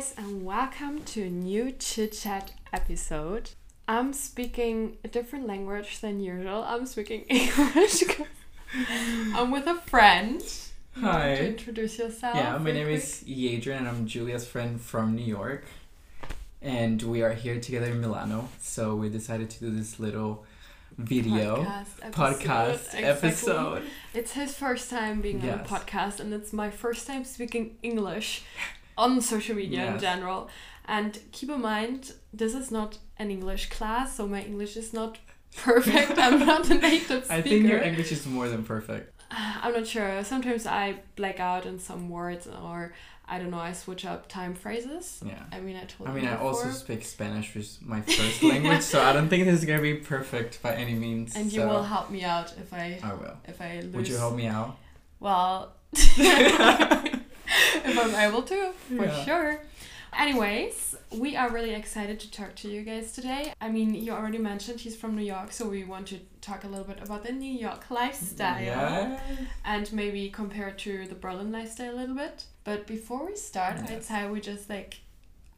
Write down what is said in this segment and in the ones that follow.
guys, and welcome to a new chit chat episode. I'm speaking a different language than usual. I'm speaking English. I'm with a friend. You Hi. To introduce yourself. Yeah, my name quick? is Yadrian and I'm Julia's friend from New York. And we are here together in Milano. So we decided to do this little video podcast episode. podcast Exactly. episode. It's his first time being on a podcast, and it's my first time speaking English on social media in general. And keep in mind, this is not an English class, so my English is not perfect. I'm not a native speaker. I think your English is more than perfect. I'm not sure. Sometimes I black out in some words, or I don't know, I switch up time phrases. Yeah. I mean, I told I mean, I also speak Spanish, which is my first language, so I don't think this is gonna be perfect by any means. And you will help me out if I I will. if I lose. Would you help me out? Well, if I'm able to, for Yeah. sure. Anyways, we are really excited to talk to you guys today. I mean, you already mentioned he's from New York, so we want to talk a little bit about the New York lifestyle Yeah. and maybe compare it to the Berlin lifestyle a little bit. But before we start, I'd Yes. say we just like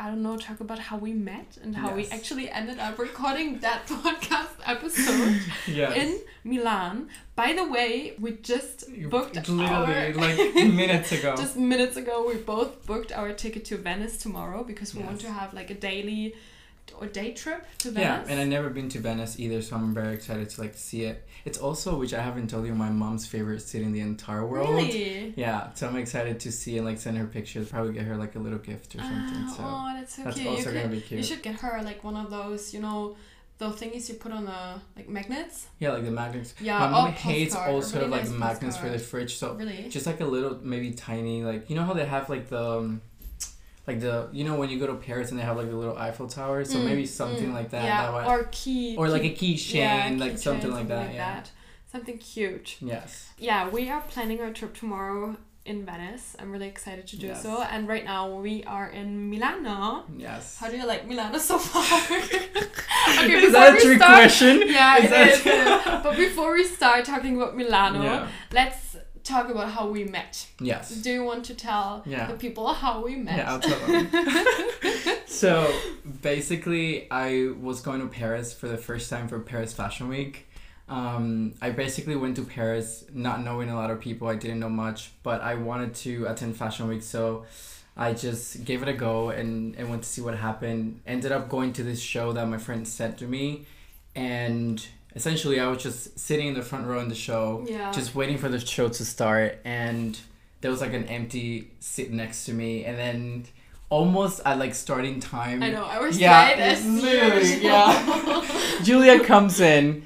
I don't know, talk about how we met and how we actually ended up recording that podcast episode Yes. in Milan. By the way, we just You- booked literally our like minutes ago. just minutes ago we both booked our ticket to Venice tomorrow because we want to have like a daily or day trip to Venice. Yeah, and I've never been to Venice either, so I'm very excited to like see it. It's also, which I haven't told you, my mom's favorite city in the entire world. Really? Yeah, so I'm excited to see and like send her pictures. Probably get her like a little gift or something. Ah, so oh, that's so that's cute. also you, gonna could- be you should get her like one of those, you know, the thingies you put on the like magnets. Yeah, like the magnets. Yeah, my mom or hates postcard, also really like nice magnets for the fridge. So Really? just like a little, maybe tiny, like you know how they have like the. Um, like the you know when you go to Paris and they have like the little Eiffel Tower, so Mm, maybe something mm, like that. Yeah, that or key. or like key- a keychain, yeah, like keychain, something like that. yeah. that. Something cute. Yes. Yeah, we are planning our trip tomorrow in Venice. I'm really excited to do Yes. so. And right now we are in Milano. Yes. How do you like Milano so far? okay, is before that a trick start- question? Yeah, Is it that- is, it is. But before we start talking about Milano, Yeah. let's talk about how we met. Yes. Do you want to tell Yeah. the people how we met? Yeah, I'll tell them. so basically, I was going to Paris for the first time for Paris Fashion Week. Um, I basically went to Paris not knowing a lot of people. I didn't know much, but I wanted to attend Fashion Week, so I just gave it a go and, and went to see what happened. Ended up going to this show that my friend sent to me, and essentially I was just sitting in the front row in the show Yeah. just waiting for the show to start and there was like an empty seat next to me and then almost at like starting time I know, I was Yeah, as literally, yeah. julia comes in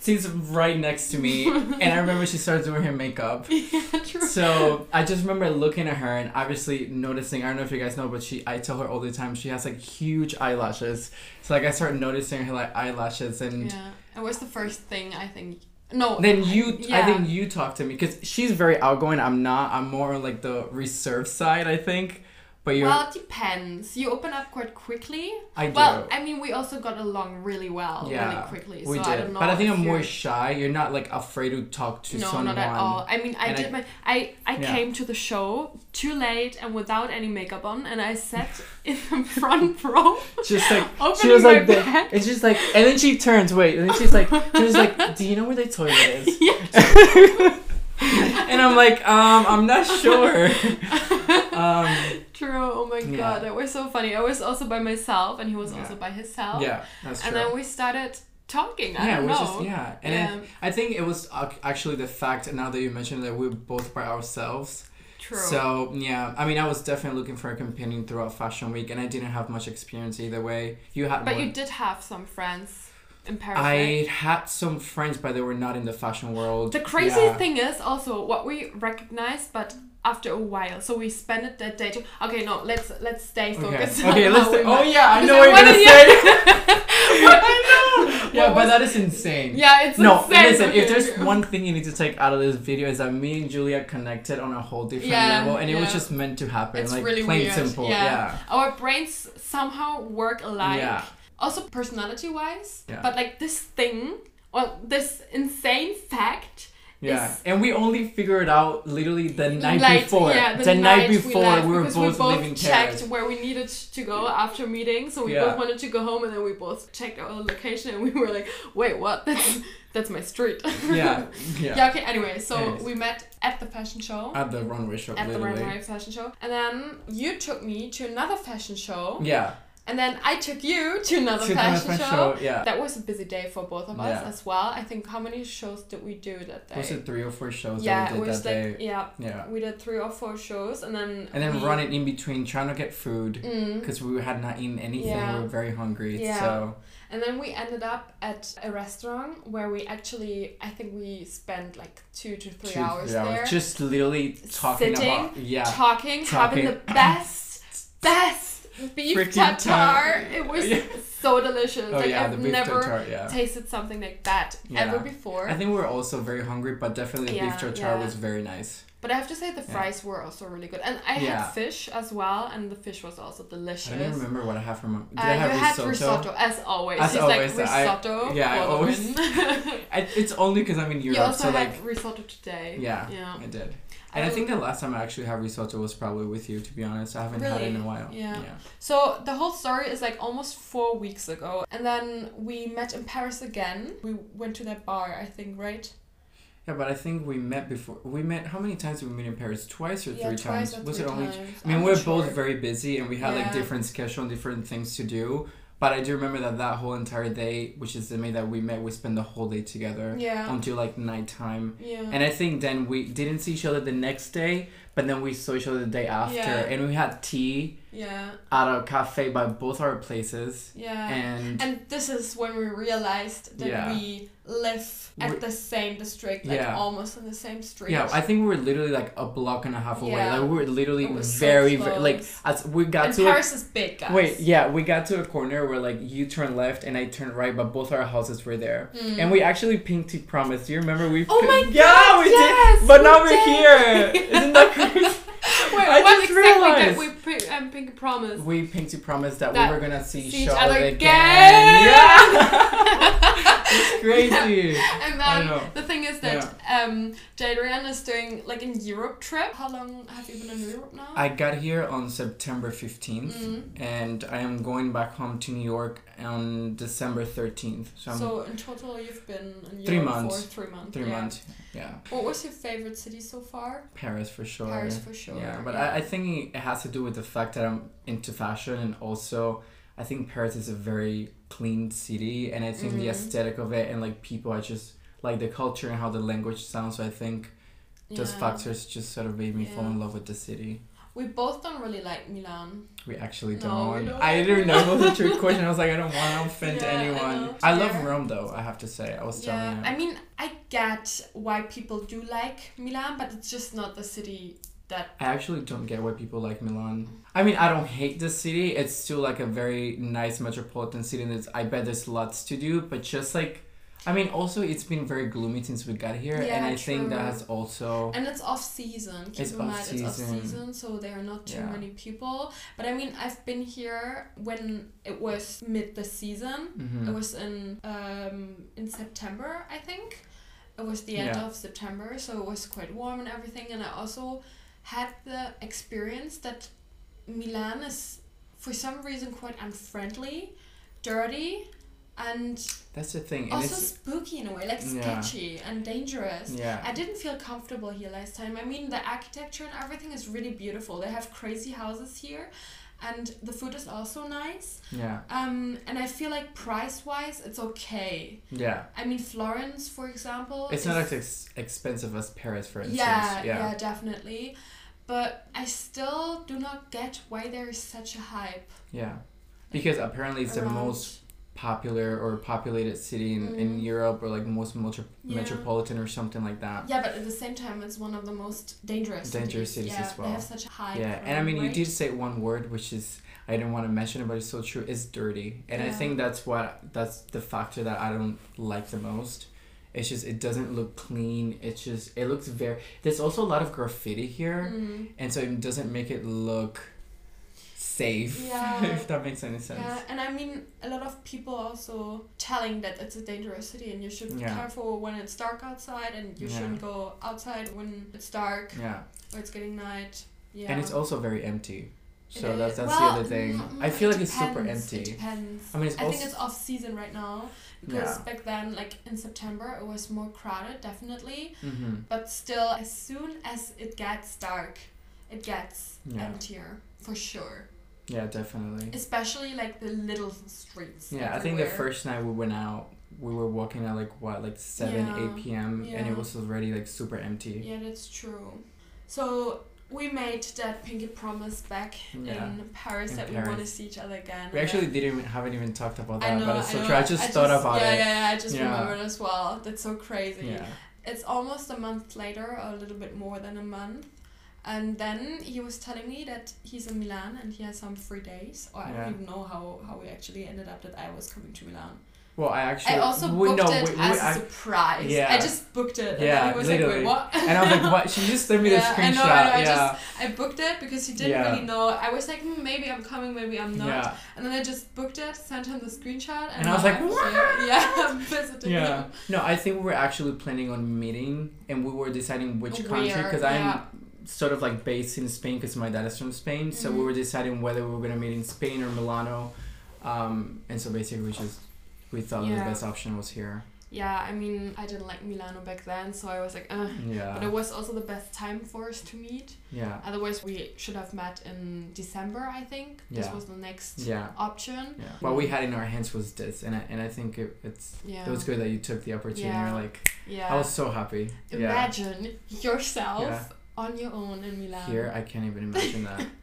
sits right next to me and i remember she started doing her makeup yeah, true. so i just remember looking at her and obviously noticing i don't know if you guys know but she i tell her all the time she has like huge eyelashes so like i started noticing her like eyelashes and yeah, it was the first thing I think. No. then you, I Yeah. think you talk to me because she's very outgoing. I'm not. I'm more like the reserved side. I think, but you're. Well, it depends. You open up quite quickly. I do. Well, I mean, we also got along really well, yeah, really quickly. we so did. I don't know. but I think I'm more shy. You're not like afraid to talk to no, someone. No, not at all. I mean, I And I- did my. I I Yeah. came to the show too late and without any makeup on, and I sat in the front row. Just like she was like, it's just like, and then she turns. Wait, and then she's like, she's like, do you know where the toilet is? Yeah. and I'm like, um, I'm not sure. um, True. Oh my Yeah. god, that was so funny. I was also by myself, and he was Yeah. also by himself. yeah, that's true. And then we started talking. I yeah, know. just yeah, and Yeah. It, I think it was actually the fact now that you mentioned that we we're both by ourselves. True. So yeah, I mean, I was definitely looking for a companion throughout Fashion Week, and I didn't have much experience either way. You had but you did have some friends in Paris. I had some friends, but they were not in the fashion world. The crazy Yeah. thing is also what we recognized, but after a while. So we spent that day to. Okay, no, let's let's stay focused. okay, on let's. how oh yeah, I know what you're gonna say. What- I know. Yeah, What but that is insane. Yeah, it's No, insane. listen. If there's okay. one thing you need to take out of this video is that me and Julia connected on a whole different Yeah, level, and it was just meant to happen. It's like really plain weird. simple. Yeah. Yeah. our brains somehow work alike. Yeah. Also personality wise. Yeah. But like this thing or this insane fact Yeah, and we only figured out literally the night Like, before. yeah, the, night, before left we, were both, we both leaving checked Paris. where we needed to go after meeting. So we Yeah. both wanted to go home, and then we both checked our location, and we were like, "Wait, what? That's that's my street." Yeah, yeah. yeah. Okay. Anyway, so Anyways. we met at the fashion show. At the runway show, at the runway fashion show, and then you took me to another fashion show, Yeah. And then I took you to another To fashion, fashion show. Yeah. That was a busy day for both of us Yeah. as well. I think how many shows did we do that day? Was it three or four shows yeah, that we did that like day? yeah, Yeah. we did three or four shows, and then And then we, running in between, trying to get food Mm. because we had not eaten anything. Yeah. We were very hungry. Yeah. So And then we ended up at a restaurant where we actually, I think we spent like two to three two, hours three there, just literally talking Sitting, about yeah. talking, having the best, best beef Freaking tartare. tar- It was Yeah. so delicious. Oh like yeah, I've the beef never tartare. Yeah. tasted something like that ever before. I think we were also very hungry, but definitely the beef tartare yeah. was very nice. but I have to say the fries were also really good, and I had fish as well, and the fish was also delicious. I don't remember what I had from. Did Uh, I have you risotto? had risotto as always. As always, like I- risotto. yeah, I always- I, it's only because I'm in you Europe, also so had like risotto today. yeah, Yeah. I did. And I think the um, last time I actually had risotto was probably with you. To be honest, I haven't had it in a while. Yeah. yeah. So the whole story is like almost four weeks ago, and then we met in Paris again. We went to that bar, I think, right? Yeah, but I think we met before. We met. How many times did we meet in Paris? Twice or three times? or Was three it only? times. I mean, I'm we're not both very busy, and we had like different schedule and different things to do. But I do remember that that whole entire day, which is the day that we met, we spent the whole day together Yeah. until like nighttime. yeah. And I think then we didn't see each other the next day, but then we saw each other the day after, Yeah. and we had tea yeah. at a cafe by both our places, Yeah. and And this is when we realized that Yeah. we live at We- the same district, like Yeah. almost in the same street. yeah, I think we were literally like a block and a half away. Yeah. Like we were literally It was so very, very like as we got and to. a- Paris is big, guys. Wait, yeah, we got to a corner where like you turn left and I turn right, but both our houses were there, Mm. and we actually pinky promised. Do you remember we? Oh my yeah, God, we yes, did. But we now we're here. Isn't that crazy? Wait, I what just exactly did realized. we pri- um, Pinky promise? We pinky promised that, That we were gonna see, see each other again. again. Yeah, it's crazy. And I then know. the thing is that um, Yadrian is doing like a Europe trip. How long have you been in Europe now? I got here on September 15th, Mm. and I am going back home to New York on December 13th. So I'm So in total, you've been in Three months. for three months. three yeah. months. Yeah, What was your favorite city so far? Paris for sure. Paris for sure. Yeah, but I, I think it has to do with the fact that I'm into fashion and also I think Paris is a very clean city and I think the Mhm. aesthetic of it and like people I just like the culture and how the language sounds so I think those Yeah. factors just sort of made me fall in love with the city. We both don't really like Milan. We actually No, don't. we don't. I didn't know it was a trick question. I was like, I don't want to offend Yeah, anyone. know. I, love Yeah. Rome though, I have to say. I was telling Yeah, you. I mean, I get why people do like Milan, but it's just not the city that. I actually don't get why people like Milan. I mean, I don't hate the city. It's still like a very nice metropolitan city, and it's, I bet there's lots to do. But just like, I mean, also it's been very gloomy since we got here, and Yeah, I think that's also And it's off season. Keep It's in mind, it's off off-season. so there are not too Yeah. many people. But I mean, I've been here when it was mid the season. Mhm. It was in um, in September, I think. It was the end Yeah. of September, so it was quite warm and everything. And I also had the experience that Milan is, for some reason, quite unfriendly, dirty, and that's the thing, and also spooky in a way, like Yeah. sketchy and dangerous. yeah, I didn't feel comfortable here last time. I mean, the architecture and everything is really beautiful. They have crazy houses here, and the food is also nice. yeah, Um, and I feel like price wise, it's okay. yeah. I mean, Florence, for example. It's not as ex- expensive as Paris, for instance. yeah, yeah. yeah, definitely. But I still do not get why there is such a hype. Yeah. Because apparently it's the most popular or populated city in, in Mm. Europe or like most metro- Yeah. metropolitan or something like that. Yeah, but at the same time, it's one of the most dangerous. Dangerous cities yeah, as They well. have such a high. Yeah, and I mean, you did say one word, which is I didn't want to mention it, but it's so true. It's dirty, and I think that's what that's the factor that I don't like the most. It's just it doesn't look clean. It's just it looks very. There's also a lot of graffiti here, Mm. and so it doesn't make it look safe. Yeah. if that makes any sense. Yeah, and I mean, a lot of people also telling that it's a dangerous city and you should be Yeah. careful when it's dark outside and you Yeah. shouldn't go outside when it's dark Yeah. or it's getting night. Yeah. And it's also very empty. So that's that's well, the other thing. mm, I feel like it's super empty. It depends. I mean, it's I think it's off season right now because Yeah. back then, like in September, it was more crowded, definitely. Mm-hmm. But still, as soon as it gets dark, it gets Yeah. emptier for sure. Yeah, definitely. Especially like the little streets. Yeah, I think the first night we went out, we were walking at like what, like seven, Yeah. eight p.m. and it was already like super empty. Yeah, that's true. So we made that pinky promise back Yeah. in Paris In that we want to see each other again. We actually didn't even, haven't even talked about I that, know, but it's I so know. true. I just thought about yeah, it. Yeah, yeah, I just Yeah. remembered as well. That's so crazy. Yeah. It's almost a month later, or a little bit more than a month. And then he was telling me that he's in Milan and he has some free days. Or I Yeah. don't even know how, how we actually ended up that I was coming to Milan. Well, I actually. I also we, booked no, it we, we, as a I, surprise. Yeah. I just booked it. And Yeah, then he was literally. like, wait, what? and I was like, what? She just sent me Yeah, the I screenshot. know, I know, I yeah. I booked it because he didn't Yeah. really know. I was like, hmm, maybe I'm coming, maybe I'm not. yeah. And then I just booked it, sent him the screenshot, and, And I was like, I'm "What?" here. Yeah, I'm visiting Yeah. him. No, I think we were actually planning on meeting, and we were deciding which country because yeah. I'm sort of like based in Spain because my dad is from Spain. So we Mhm. were deciding whether we were gonna meet in Spain or Milano, um, and so basically we just we thought Yeah. the best option was here. Yeah, I mean, I didn't like Milano back then, so I was like, uh. Yeah. But it was also the best time for us to meet. yeah. Otherwise, we should have met in December, I think. Yeah. This was the next Yeah. option. Yeah. What we had in our hands was this, and I, and I think it, it's Yeah. it was good that you took the opportunity. Yeah. You're like, Yeah. I was so happy. Imagine yourself Yeah. On your own in Milan. Here, I can't even imagine that.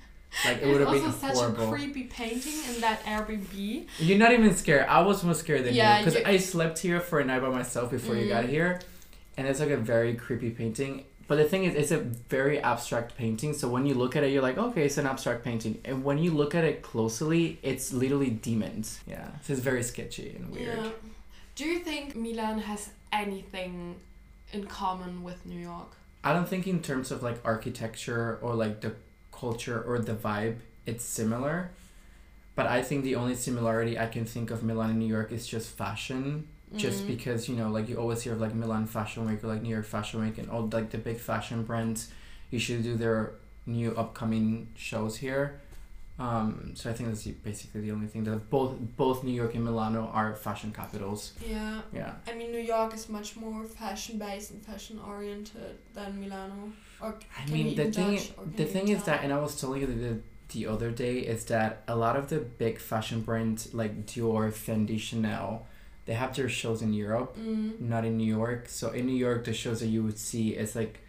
Like it would have been such horrible. a creepy painting in that Airbnb. You're not even scared. I was more scared than Yeah, you because I slept here for a night by myself before you got Mm. here, and it's like a very creepy painting. But the thing is, it's a very abstract painting. So when you look at it, you're like, okay, it's an abstract painting. And when you look at it closely, it's literally demons. Yeah, so it's very sketchy and weird. Yeah. Do you think Milan has anything in common with New York? I don't think in terms of like architecture or like the culture or the vibe, it's similar. But I think the only similarity I can think of Milan and New York is just fashion. Just Mhm. because, you know, like you always hear of like Milan Fashion Week or like New York Fashion Week and all like the big fashion brands usually do their new upcoming shows here. Um, so I think that's basically the only thing that both both New York and Milano are fashion capitals. Yeah. Yeah. I mean, New York is much more fashion based and fashion oriented than Milano. Or I mean the thing the thing is that and I was telling you the the other day is that a lot of the big fashion brands like Dior, Fendi, Chanel, they have their shows in Europe, Mm. not in New York. So in New York, the shows that you would see is like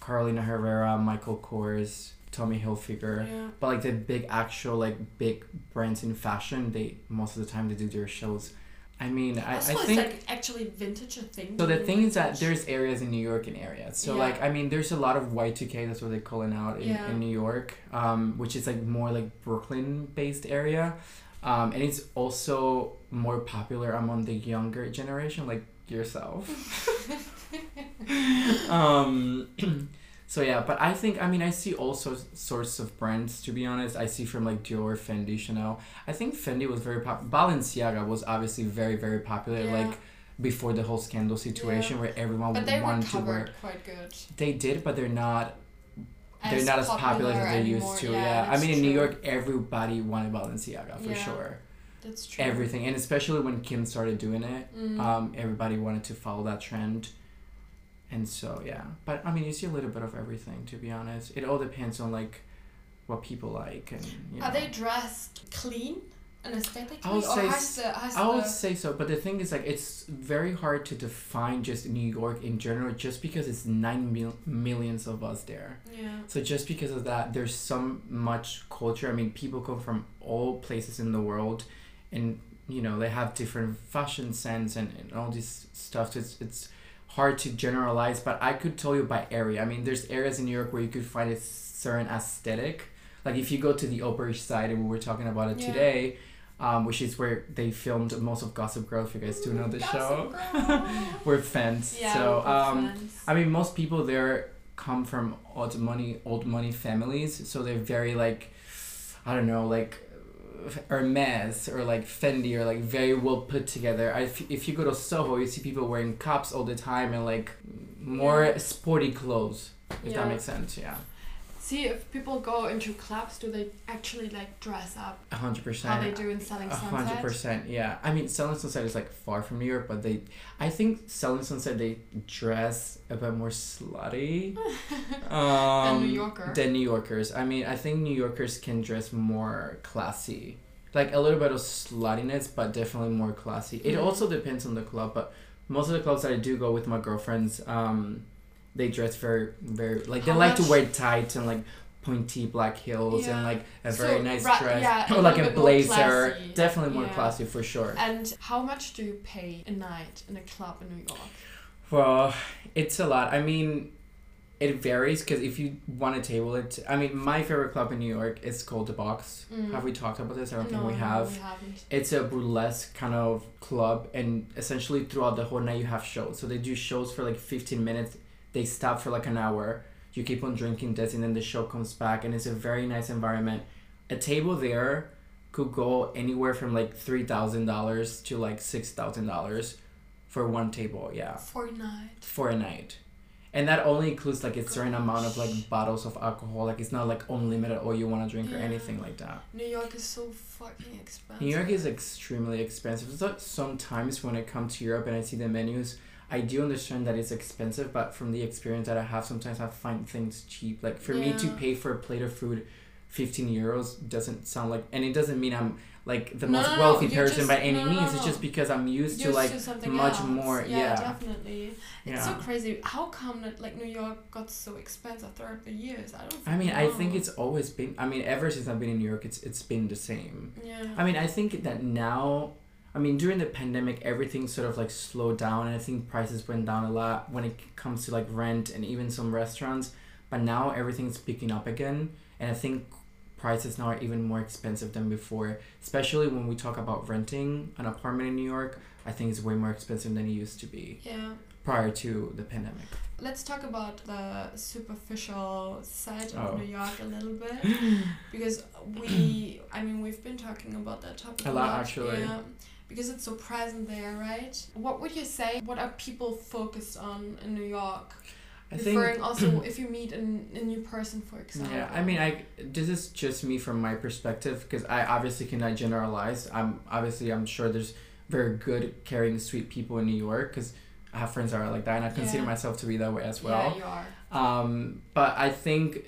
Carolina Herrera, Michael Kors, Tommy Hilfiger. Yeah. But like the big actual like big brands in fashion, they most of the time they do their shows. I mean, I, I think like actually vintage a thing. so the thing is that there's areas in New York and areas. So Yeah. like I mean there's a lot of Y two K, that's what they call it out in, Yeah. in New York, um, which is like more like Brooklyn based area. Um, and it's also more popular among the younger generation, like yourself. um so yeah, but I think I mean I see all sorts sorts of brands to be honest. I see from like Dior, Fendi, Chanel. I think Fendi was very pop Balenciaga was obviously very, very popular Yeah. like before the whole scandal situation Yeah. where everyone but they wanted to wear quite good. they did but they're not they're As not as popular as they anymore. used to. Yeah. I that's mean in New. York everybody wanted Balenciaga for Yeah. sure. That's true. Everything. And especially when Kim started doing it, Mm. um, everybody wanted to follow that trend. And so yeah. But I mean you see a little bit of everything to be honest. It all depends on like what people like and you know. Are they dressed clean and aesthetically, I would or say has the has I would the say so, but the thing is, like, it's very hard to define just New York in general, just because it's nine mil- millions of us there. yeah So just because of that, there's so much culture. I mean, people come from all places in the world, and you know they have different fashion sense and, and all this stuff. So it's it's hard to generalize, but I could tell you by area. I mean, there's areas in New York where you could find a certain aesthetic. Like if you go to the Upper East Side, and we were talking about it Yeah. today, um, which is where they filmed most of Gossip Girl. If you guys do know the show, we're fans. yeah, so um, friends. I mean, most people there come from old money, old money families, so they're very like, I don't know, like Hermes or like Fendi or like very well put together. I, if, if you go to Soho, you see people wearing cups all the time and like more Yeah. sporty clothes. If Yeah. that makes sense, yeah, See, if people go into clubs, do they actually like dress up a hundred how percent. they do in Selling A hundred percent, yeah. I mean, Selling Sunset is like far from New York, but they, I think Selling Sunset they dress a bit more slutty. um, New Yorker. Than New Yorkers. I mean, I think New Yorkers can dress more classy, like a little bit of sluttiness, but definitely more classy. It Mm. also depends on the club, but most of the clubs that I do go with my girlfriends, um, they dress very, very like they How like to wear tights and like pointy black heels and like a So, very nice ra- dress yeah, a or like little a bit more blazer. classy. Definitely more Yeah. classy for sure. And how much do you pay a night in a club in New York? Well, it's a lot. I mean, it varies because if you want to table it, I mean, my favorite club in New York is called The Box. Mm. Have we talked about this? I don't no, think we no, have. we haven't. It's a burlesque kind of club, and essentially throughout the whole night you have shows. So they do shows for like 15 minutes, they stop for like an hour. You keep on drinking this, and then the show comes back, and it's a very nice environment. A table there could go anywhere from like $3,000 to like $6,000 for one table, yeah For a night. for a night. And that only includes like a certain amount of like bottles of alcohol. Like it's not like unlimited all you want to drink or anything like that. New York is so fucking expensive. New York is extremely expensive. So sometimes when I come to Europe and I see the menus, I do understand that it's expensive, but from the experience that I have, sometimes I find things cheap. Like for me to pay for a plate of food, fifteen euros doesn't sound like, and it doesn't mean I'm like the No, most no, wealthy person just- by any means. It's just because I'm used, to Used like to much else. more. Yeah, Yeah, definitely. yeah. It's so crazy. How come that like New York got so expensive throughout the years? I don't. Think I mean, I think it's always been. I mean, ever since I've been in New York, it's it's been the same. Yeah. I mean, I think that now, I mean, during the pandemic, everything sort of like slowed down, and I think prices went down a lot when it comes to like rent and even some restaurants. But now everything's picking up again, and I think prices now are even more expensive than before. Especially when we talk about renting an apartment in New York, I think it's way more expensive than it used to be yeah. prior to the pandemic. Let's talk about the superficial side of Oh. New York a little bit because we, I mean, we've been talking about that topic A lot, actually. Yeah, because it's so present there, right? What would you say? What are people focused on in New York? I think Referring also if you meet an, a new person, for example. Yeah, I mean, I this is just me from my perspective because I obviously cannot generalize. I'm obviously I'm sure there's very good, caring, sweet people in New York because I have friends that are like that, and I consider Yeah. myself to be that way as well. Yeah, you are. Um, but I think,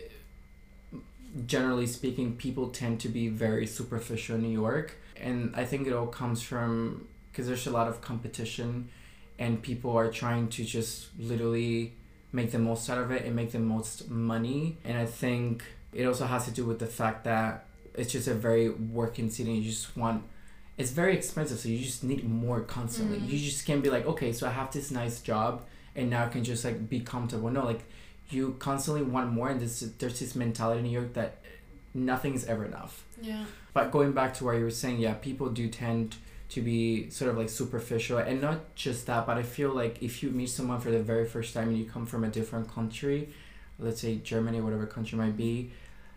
generally speaking, people tend to be very superficial in New York, and I think it all comes from because there's a lot of competition, and people are trying to just literally make the most out of it and make the most money. And I think it also has to do with the fact that it's just a very working city. And you just want. It's very expensive, so you just need more constantly. Mhm. You just can't be like, okay, so I have this nice job, and now I can just like be comfortable. No, like you constantly want more and this there's this mentality in New York that nothing is ever enough. Yeah. But going back to what you were saying, yeah, people do tend to be sort of like superficial and not just that, but I feel like if you meet someone for the very first time and you come from a different country, let's say Germany, whatever country might be,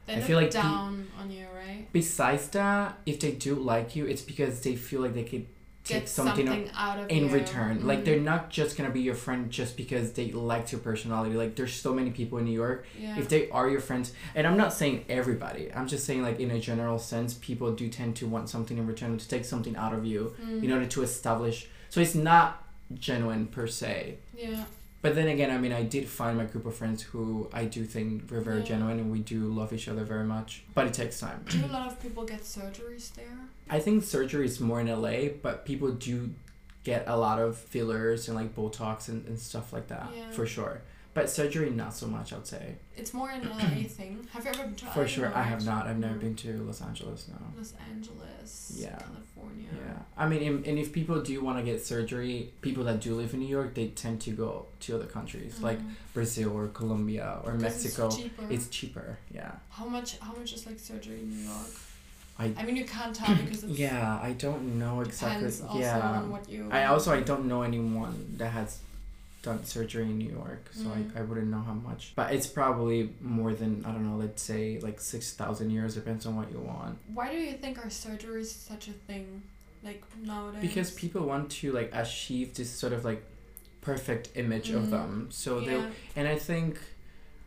They I look feel like down on you, right? besides that, if they do like you, it's because they feel like they could Get something, something, out of in you. return. Like Mhm. they're not just gonna be your friend just because they liked your personality. Like there's so many people in New York Yeah. if they are your friends and i'm not saying everybody i'm just saying like in a general sense people do tend to want something in return to take something out of you Mm. in order to establish so it's not genuine per se Yeah. But then again i mean i did find my group of friends who i do think we're very Yeah. genuine and we do love each other very much but it takes time Do a lot of people get surgeries there? i think surgery is more in la but people do get a lot of fillers and like botox and, and stuff like that Yeah. for sure but surgery not so much i'd say It's more an LA thing. Have you ever been to for sure i have not i've never Mm. been to los angeles no Los Angeles, Yeah. California. Yeah, I mean, and, and if people do want to get surgery, people that do live in New York, they tend to go to other countries like Mm. Brazil or Colombia or Mexico. It's cheaper. It's cheaper. Yeah. how much? How much is like surgery in New York? I- I mean, you can't tell because it's Yeah, I don't know exactly. Yeah. on what you. I also I don't know anyone that has done surgery in New York, so Mm. I, I wouldn't know how much. But it's probably more than I don't know. Let's say like six thousand years. Depends on what you want. Why do you think our surgery is such a thing, like nowadays? Because people want to like achieve this sort of like perfect image of Mhm. them. So they yeah, and I think,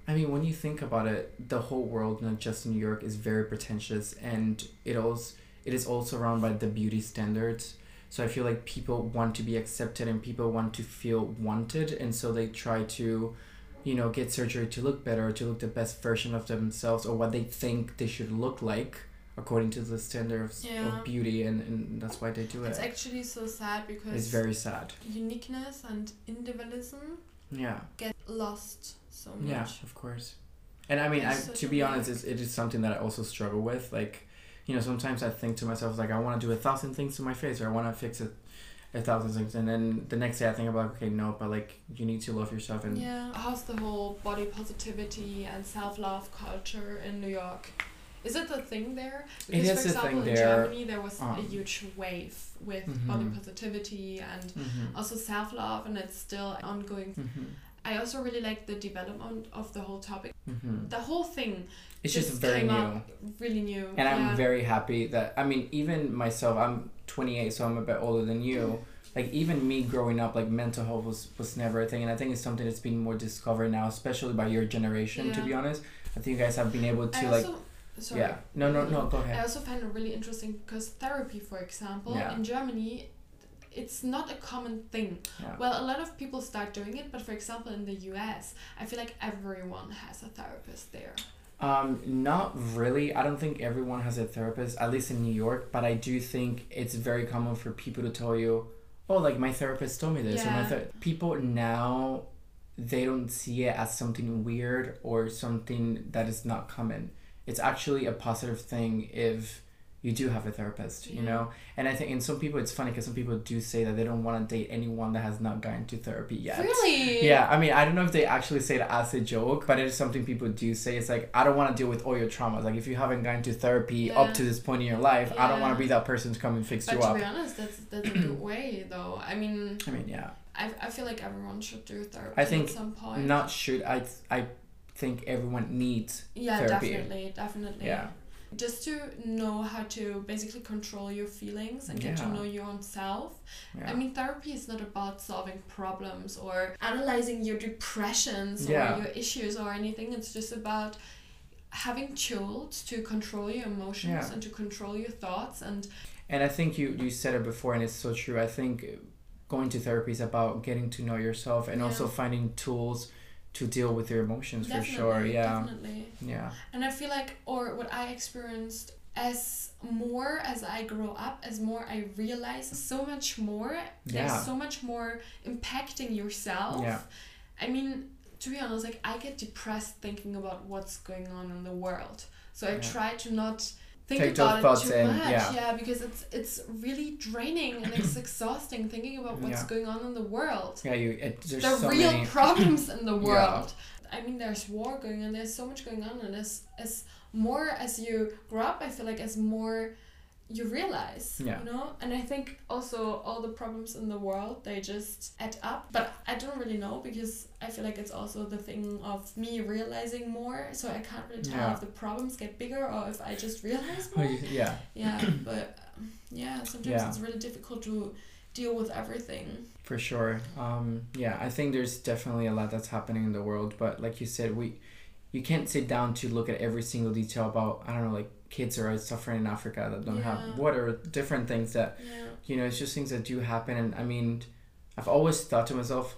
I mean, when you think about it, the whole world, not just New York, is very pretentious, and it also it is also surrounded by the beauty standards. So I feel like people want to be accepted and people want to feel wanted, and so they try to, you know, get surgery to look better, to look the best version of themselves, or what they think they should look like according to the standards Yeah. of beauty, and, and that's why they do it's it. It's actually so sad because It's very sad. uniqueness and individualism Yeah. get lost so much. Yeah, of course. And I mean, I, to be honest, it's, it is something that I also struggle with. Like, you know, sometimes I think to myself, like, I want to do a thousand things to my face or I want to fix it a thousand things. And then the next day I think about, okay, no, but like, you need to love yourself. And Yeah. How's the whole body positivity and self love culture in New York? Is it the thing there? It is for a example, thing in there, Germany there was a um, huge wave with body Mhm. positivity and Mhm. also self love, and it's still ongoing. Mhm. I also really like the development of the whole topic. Mm-hmm. The whole thing It's just very came new. really new. And I'm very happy that, I mean, even myself, I'm 28, so I'm a bit older than you. Like, even me growing up, like, mental health was, was never a thing. And I think it's something that's been more discovered now, especially by your generation, to be honest. I think you guys have been able to, I like, also, sorry. yeah. No, no, no, go ahead. I also find it really interesting because therapy, for example, Yeah. in Germany, it's not a common thing. Yeah. Well, a lot of people start doing it, but for example, in the US, I feel like everyone has a therapist there. Um, not really. I don't think everyone has a therapist, at least in New York, but I do think it's very common for people to tell you, oh, like my therapist told me this. Or my Yeah. ther-. People now, they don't see it as something weird or something that is not common. It's actually a positive thing if you do have a therapist, you know? Mm-hmm. And I think in some people, it's funny because some people do say that they don't want to date anyone that has not gone to therapy yet. Really? Yeah, I mean, I don't know if they actually say it as a joke, but it is something people do say. It's like, I don't want to deal with all your traumas. Like, if you haven't gone to therapy Yeah. up to this point in your life, I don't want to be that person to come and fix But you to up. be honest, that's that's a good way, though. I mean, I mean, yeah. I, I feel like everyone should do therapy I think at some point. Not should. I, I think everyone needs. yeah, therapy. definitely, definitely. Yeah. Just to know how to basically control your feelings and get to know your own self. Yeah. I mean, therapy is not about solving problems or analyzing your depressions Yeah. or your issues or anything. It's just about having tools to control your emotions Yeah. and to control your thoughts and And I think you, you said it before, and it's so true. I think going to therapy is about getting to know yourself and also finding tools to deal with your emotions for sure. Yeah. definitely. Yeah. And I feel like, or what I experienced as more as I grow up, as more I realize so much more, Yeah. there's so much more impacting yourself. Yeah. I mean, to be honest, like I get depressed thinking about what's going on in the world. So I Yeah. try to not think Take about those it too in, much. yeah. because it's it's really draining and it's exhausting thinking about what's Yeah. going on in the world Yeah, you. It, there's the so real many. problems in the Yeah. world. I mean, there's war going on. There's so much going on, and as as more as you grow up, I feel like as more you realize, Yeah. you know. And I think also all the problems in the world they just add up. But I don't really know because I feel like it's also the thing of me realizing more. So I can't really tell Yeah. if the problems get bigger or if I just realize more. yeah. yeah, but um, yeah, sometimes Yeah. it's really difficult to deal with everything. For sure. Um, yeah, I think there's definitely a lot that's happening in the world, but like you said, we you can't sit down to look at every single detail about I don't know like kids are suffering in Africa that don't Yeah. have water, different things that Yeah. you know it's just things that do happen. And I mean, I've always thought to myself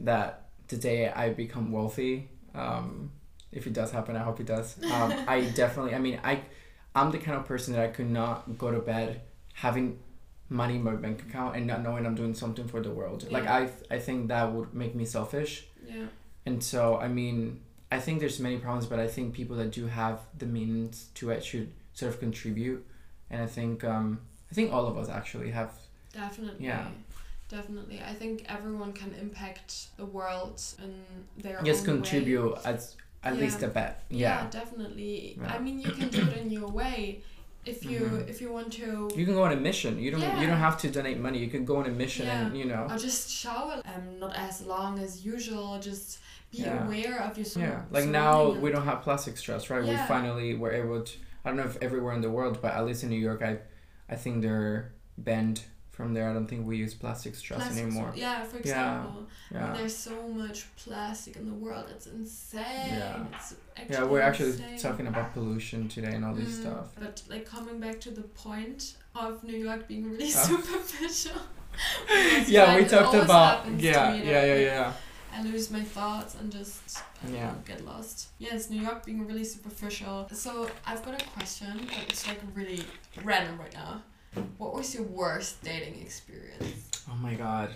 that the day I become wealthy, um, if it does happen, I hope it does. Um, I definitely. I mean, I I'm the kind of person that I could not go to bed having money in my bank account and not knowing I'm doing something for the world. Like I I think that would make me selfish. Yeah. And so I mean, I think there's many problems, but I think people that do have the means to it should sort of contribute. And I think um I think all of us actually have Definitely. Yeah. Definitely. I think everyone can impact the world in their yes contribute way. as at Yeah. least a bit. Yeah, Yeah. definitely. Yeah. I mean, you can do it in your way. if you Mhm. if you want to You can go on a mission. You don't. You don't have to donate money. You can go on a mission and Yeah. you know. or just shower um not as long as usual just be Yeah. aware of your sur- Yeah, like now we don't have plastic straws, right? We Yeah. finally were able to. I don't know if everywhere in the world, but at least in New York, I, I think they're banned from there. I don't think we use plastic straws Plastic anymore. straw- Yeah, for Yeah. example. Yeah, There's so much plastic in the world. It's insane. Yeah. It's actually yeah, we're actually insane. talking about pollution today and all this Mm, stuff. But like coming back to the point of New York being really Ah. superficial. Yeah, we talked about to yeah, yeah, yeah, yeah. I lose my thoughts and just Yeah. know, get lost. Yes, New York being really superficial. So I've got a question, but it's like really random right now. What was your worst dating experience? Oh my god,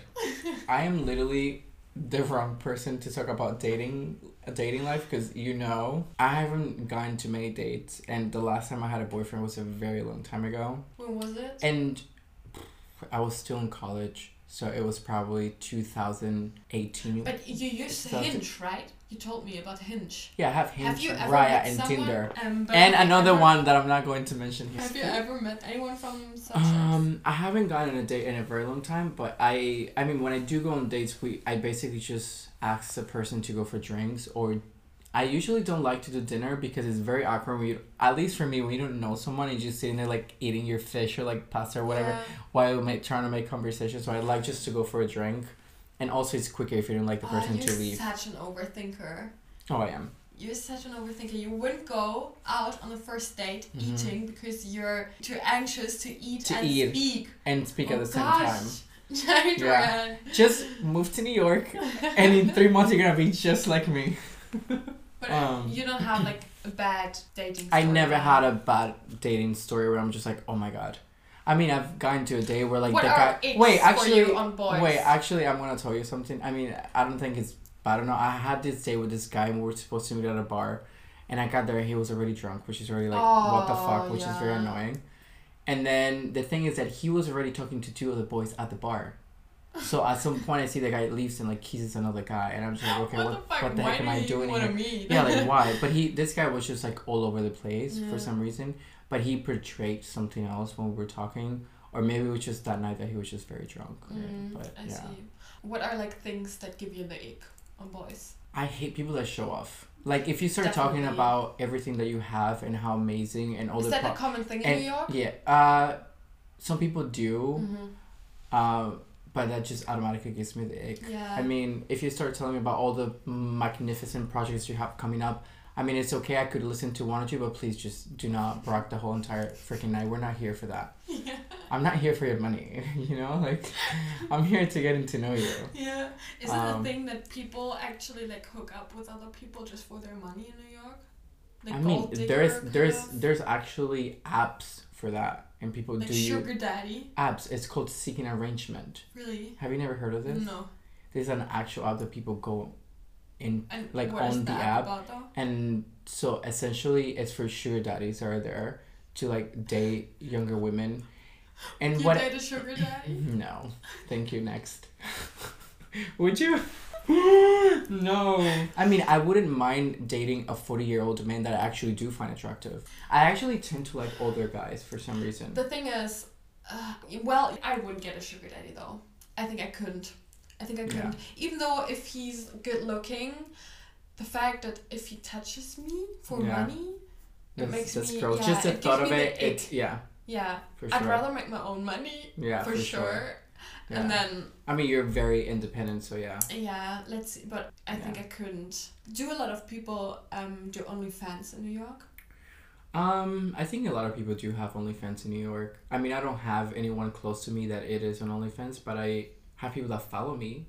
I am literally the wrong person to talk about dating a dating life because you know I haven't gone to many dates and the last time I had a boyfriend was a very long time ago. When was it? And I was still in college, so it was probably 2018. But you used. Hinge, right? You told me about Hinge. yeah, I have Hinge, have you ever Raya, and someone? Tinder. Um, And another ever- one that I'm not going to mention here. Have you ever met anyone from such? Um, I haven't gone on a date in a very long time, but I, I mean, when I do go on dates, we, I basically just ask the person to go for drinks, or I usually don't like to do dinner because it's very awkward. When you, at least for me, when you don't know someone, and you're just sitting there like eating your fish or like pasta or whatever, Yeah. while make, trying to make conversation. So I like just to go for a drink, and also it's quicker if you don't like the Oh, person you're to leave. such an overthinker. Oh, I am. You're such an overthinker. You wouldn't go out on a first date Mhm. eating because you're too anxious to eat To and eat speak. And speak oh, at the same time. Yeah. Just move to New York, and in three months you're gonna be just like me. But Um, you don't have like a bad dating. I never right? had a bad dating story where I'm just like, oh my god. I mean, I've gotten to a day where like what the guy. Wait, actually, you on boys? wait, actually, I'm gonna tell you something. I mean, I don't think it's bad enough. I had this day with this guy, and we were supposed to meet at a bar, and I got there, and he was already drunk, which is already like, what the fuck, Oh, which is very annoying. And then the thing is that he was already talking to two of the boys at the bar. So at some point, I see the guy leaves and like kisses another guy, and I'm just like, okay, what, what, the fuck? what the heck am I doing here? meet? yeah, like why? But he, this guy was just like all over the place Yeah. for some reason. But he portrayed something else when we were talking, or maybe it was just that night that he was just very drunk. Mm, But I yeah, see. What are like things that give you the ick on boys? I hate people that show off. Like if you start talking about everything that you have and how amazing and all Is the that pro- a common thing in and New York? yeah, uh, some people do, Mm-hmm. uh, but that just automatically gives me the ick. Yeah. I mean, if you start telling me about all the magnificent projects you have coming up, I mean, it's okay. I could listen to one or two, but please just do not rock the whole entire freaking night. We're not here for that. yeah. I'm not here for your money. You know, like I'm here to getting to know you. Yeah. Is it Um, a thing that people actually like hook up with other people just for their money in New York? Like I mean, there's there's there's actually apps for that, and people like do you sugar daddy. apps. It's called Seeking Arrangement. Really? Have you never heard of this? No. There's an actual app that people go in And Like, on the app? And so essentially, it's for sugar daddies that are there to like date younger women. And you what? date a sugar daddy? No, thank you. Next, would you? no. I mean, I wouldn't mind dating a forty-year-old man that I actually do find attractive. I actually tend to like older guys for some reason. The thing is, uh, well, I wouldn't get a sugar daddy though. I think I couldn't. I think I couldn't. Even though if he's good looking, the fact that if he touches me for Yeah. money, it That's, makes that's me- gross. yeah, Just the it thought of it, it's yeah, yeah, for sure. I'd rather make my own money yeah, for, sure. Yeah. And then I mean, you're very independent, so yeah. yeah, let's see. But I think I couldn't. Do a lot of people um do OnlyFans in New York? Um, I think a lot of people do have OnlyFans in New York. I mean, I don't have anyone close to me that it is on OnlyFans, but I have people that follow me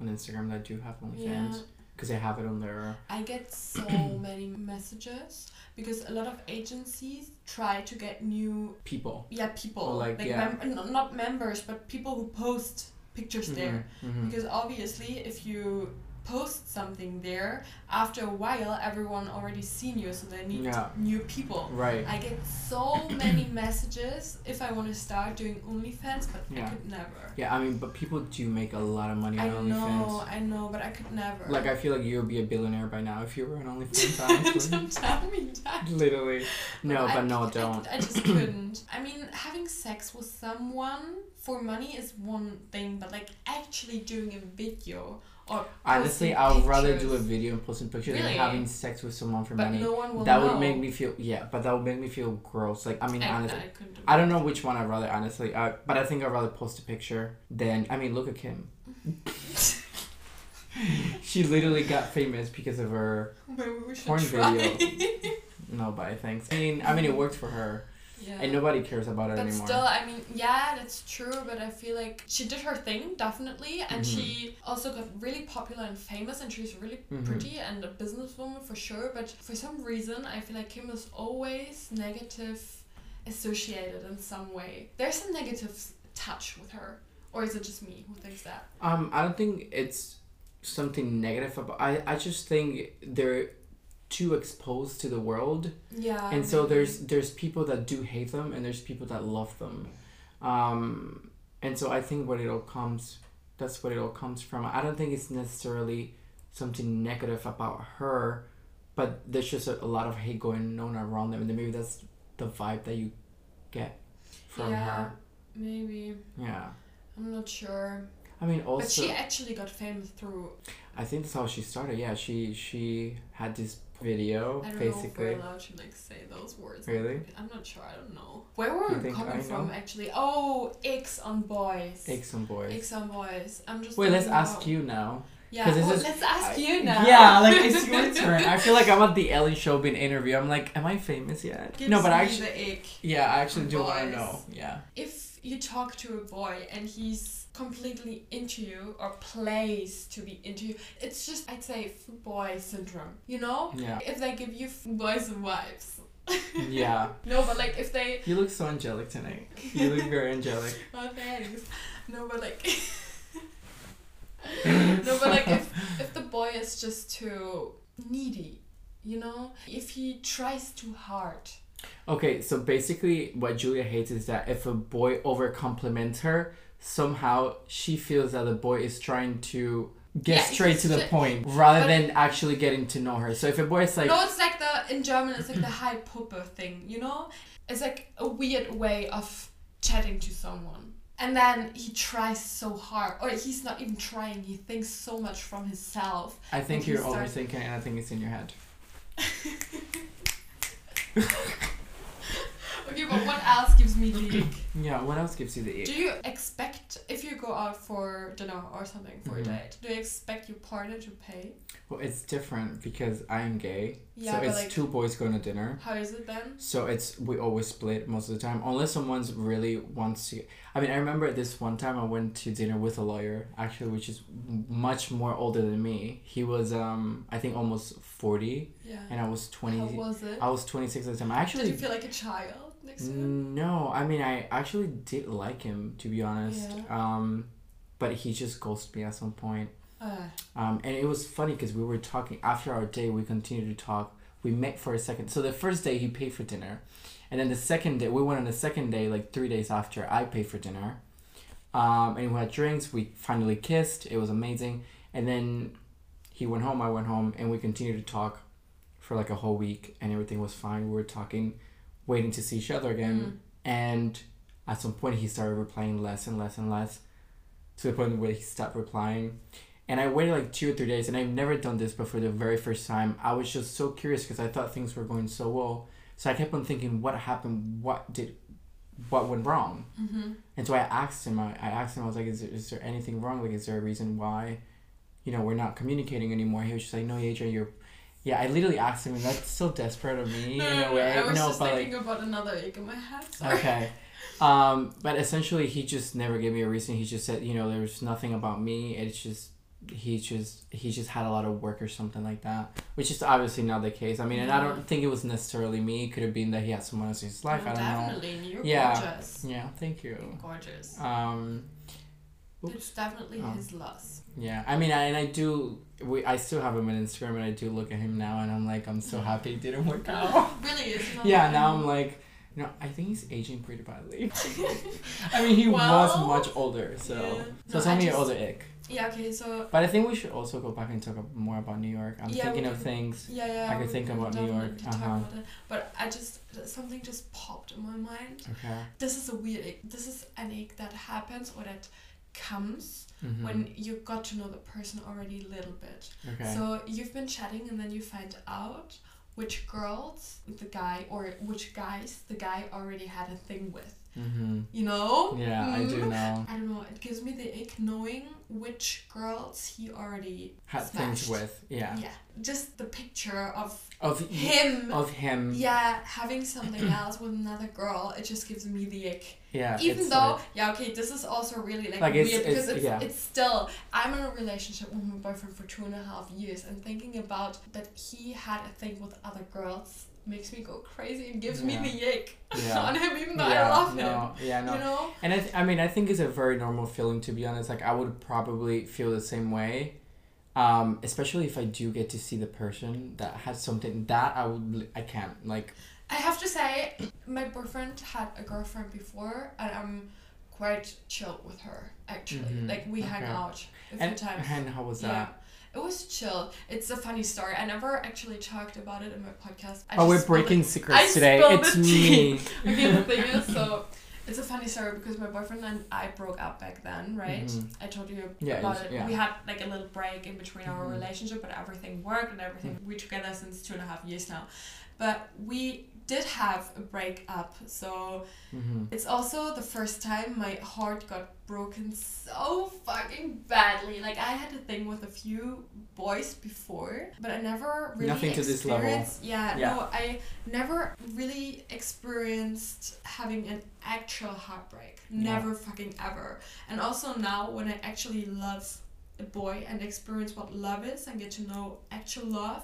on Instagram that do have Yeah. Because they have it on their. I get so many messages because a lot of agencies try to get new People. yeah people Or like, yeah. mem- not members but people who post pictures there Mhm, mhm. because obviously if you post something there, after a while, everyone already seen you, so they need Yeah. new people. Right. I get so many messages if I want to start doing OnlyFans, but I could never. Yeah, I mean, but people do make a lot of money I on know, OnlyFans. I know, but I could never. Like, I feel like you would be a billionaire by now if you were an OnlyFans. don't tell me that. Literally. No, I but no, c- I don't. I just couldn't. I mean, having sex with someone for money is one thing, but like actually doing a video or Honestly, I would rather do a video and posting pictures Really? than having sex with someone for But money. no that know. would make me feel yeah, but that would make me feel gross. Like I mean, honestly, I I don't know which one I'd rather honestly. Uh, but I think I'd rather post a picture than I mean, look at Kim. she literally got famous because of her porn try. video. nobody thanks. I mean, I mean, it worked for her, yeah. and nobody cares about it But anymore. still, I mean, yeah, that's true. But I feel like she did her thing definitely, and Mhm. she also got really popular and famous, and she's really Mhm. pretty and a businesswoman for sure. But for some reason, I feel like Kim is always negative associated in some way. There's some negative touch with her, or is it just me who thinks that? Um, I don't think it's something negative about. I I just think they're too exposed to the world. Yeah. and so there's there's people that do hate them and there's people that love them um and so i think what it all comes that's what it all comes from i don't think it's necessarily something negative about her but there's just a, a lot of hate going on around them and then maybe that's the vibe that you get from yeah, her maybe yeah I'm not sure. i mean also. but she actually got famous through. i think that's how she started yeah she she had this video I don't know if basically we're allowed to like say those words. Really? I'm not sure. I don't know. Where were You we coming from actually? Oh, X on boys. X on boys X on boys. I'm just. wait let's thinking ask you now Yeah. this well, is- let's ask I- you now. Yeah, like it's your turn. I feel like I'm at the Ellen show being interviewed. I'm like, am I famous yet? Gives no, but I actually, the ick. yeah, I actually do want to know. Yeah. If you talk to a boy and he's completely into you or plays to be into you, it's just I'd say boy syndrome. You know? Yeah. If they give you boys and wives. Yeah. No, but like if they You look so angelic tonight. You look very angelic. Oh, thanks. No, but like. no, but like if, if the boy is just too needy, you know? If he tries too hard. Okay, so basically, what Julia hates is that if a boy over compliments her, somehow she feels that the boy is trying to get Yeah, straight to the point rather than actually getting to know her. So if a boy is like, no, it's like the, in German, it's like the high pupper thing, you know? It's like a weird way of chatting to someone. And then he tries so hard, or he's not even trying, he thinks so much from himself. I think you're starts- overthinking and I think it's in your head. Okay, but what else gives me the ick? Yeah, what else gives you the ick? Do you expect if you go out for dinner or something for Mhm. a date? Do you expect your partner to pay? Well, it's different because I'm gay. Yeah, so it's like- two boys going to dinner. How is it then? So it's we always split most of the time, unless someone's really wants to. I mean, I remember this one time I went to dinner with a lawyer, actually, which is much more older than me. He was, um, I think, almost forty, Yeah. and I was twenty. How was it? I was twenty six at the time. I Did actually. you feel like a child next to him? No, I mean, I actually did like him to be honest. Yeah. Um, but he just ghosted me at some point. Uh, Um, and it was funny because we were talking after our date. We continued to talk. We met for a second. So the first day he paid for dinner, and then the second day we went on the second day, like three days after I paid for dinner. Um, and we had drinks. We finally kissed. It was amazing. And then he went home. I went home, and we continued to talk for like a whole week, and everything was fine. We were talking, waiting to see each other again. And at some point, he started replying less and less and less, to the point where he stopped replying. And I waited like two or three days, and I've never done this, but for the very first time, I was just so curious because I thought things were going so well. So I kept on thinking, what happened? What did, what went wrong? mm-hmm. And so I asked him. I, I asked him. I was like, is there, is there anything wrong? Like, is there a reason why, you know, we're not communicating anymore? He was just like, no, Yadrian, you're. Yeah, I literally asked him, and that's so desperate of me No, in a way. I was no, just but like, thinking about another egg in my head. Sorry. Okay. Um, but essentially, he just never gave me a reason. He just said, you know, there's nothing about me. It's just he just he just had a lot of work or something like that, which is obviously not the case. I mean, and I don't think it was necessarily me. It could have been that he had someone else in his life. No, I don't know. definitely. You're Yeah. gorgeous. Yeah, thank you. Gorgeous. Um, Oops. It's definitely Oh. his loss. Yeah, I mean, I, and I do. We I still have him on Instagram, and I do look at him now, and I'm like, I'm so happy it didn't work out. really is. Yeah, now I'm like, you know, I think he's aging pretty badly. I mean, he Well, was much older, so yeah. so No, tell me your older ick. Yeah. Okay. So. But I think we should also go back and talk more about New York. I'm Yeah, thinking of things. Yeah, yeah. I could think about New York, uh-huh. about. But I just something just popped in my mind. Okay. This is a weird ick. This is an ick that happens or that comes Mhm. when you got to know the person already a little bit. Okay. So you've been chatting and then you find out which girls the guy or which guys the guy already had a thing with. mm-hmm. You know? Yeah, I do Mm. know. I don't know. It gives me the ick knowing which girls he already Had smashed. things with. Yeah. Yeah. Just the picture of Of him. Of him. Yeah, having something else with another girl, it just gives me the ick. Yeah. Even it's though, like- yeah, okay, this is also really like, Like, it's- weird because it's- it's, yeah. it's still I'm in a relationship with my boyfriend for two and a half years, and thinking about that he had a thing with other girls makes me go crazy and gives Yeah. me the ick Yeah. on him, even though yeah, I love him. Yeah, no. You know? And I, th- I mean, I think it's a very normal feeling to be honest. Like, I would probably feel the same way, um, especially if I do get to see the person that has something that I would, I can't like. I have to say, my boyfriend had a girlfriend before, and I'm quite chill with her. Actually, Mhm, like we hang out a few And, times. and how was Yeah. that? It was chill. It's a funny story. I never actually talked about it in my podcast. I oh, we're breaking it- secrets I today. It's me. Okay, the thing is, so it's a funny story because my boyfriend and I broke up back then, right? Mhm. I told you Yeah, about it. yeah. We had like a little break in between our Mhm. relationship, but everything worked and everything. Mm-hmm. We're together since two and a half years now. But we did have a breakup, so hmm it's also the first time my heart got broken so fucking badly. Like I had a thing with a few boys before, but I never really Nothing to this level. experienced- Yeah, Yeah. no, I never really experienced having an actual heartbreak. Yeah. Never fucking ever. And also now when I actually love a boy and experience what love is and get to know actual love,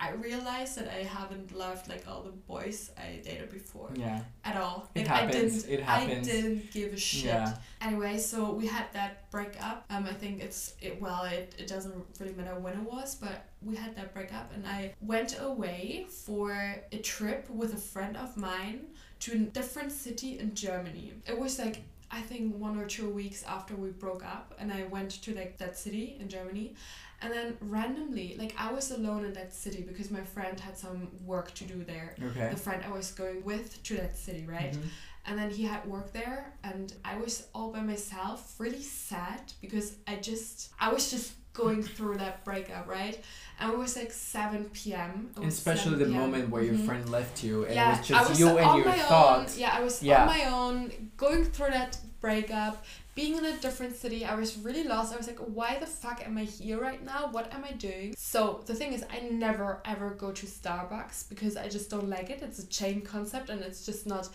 I realized that I haven't loved like all the boys I dated before Yeah. at all. It Like, happens, I didn't. it happens. I didn't give a shit. Yeah. Anyway, so we had that breakup. Um, I think it's it. Well, it, it doesn't really matter when it was, but we had that breakup, and I went away for a trip with a friend of mine to a different city in Germany. It was like I think one or two weeks after we broke up, and I went to like that city in Germany. And then randomly, like I was alone in that city because my friend had some work to do there Okay. the friend I was going with to that city, right? Mhm. And then he had work there, and I was all by myself, really sad because I just, I was just going through that breakup, right? And it was like 7 p.m. Especially 7 the p.m. moment where your Mhm. friend left you, and yeah, it was just I was you on and your my thoughts. Own, yeah, I was Yeah. on my own, going through that breakup, being in a different city. I was really lost. I was like, why the fuck am I here right now? What am I doing? So the thing is, I never ever go to Starbucks because I just don't like it. It's a chain concept and it's just not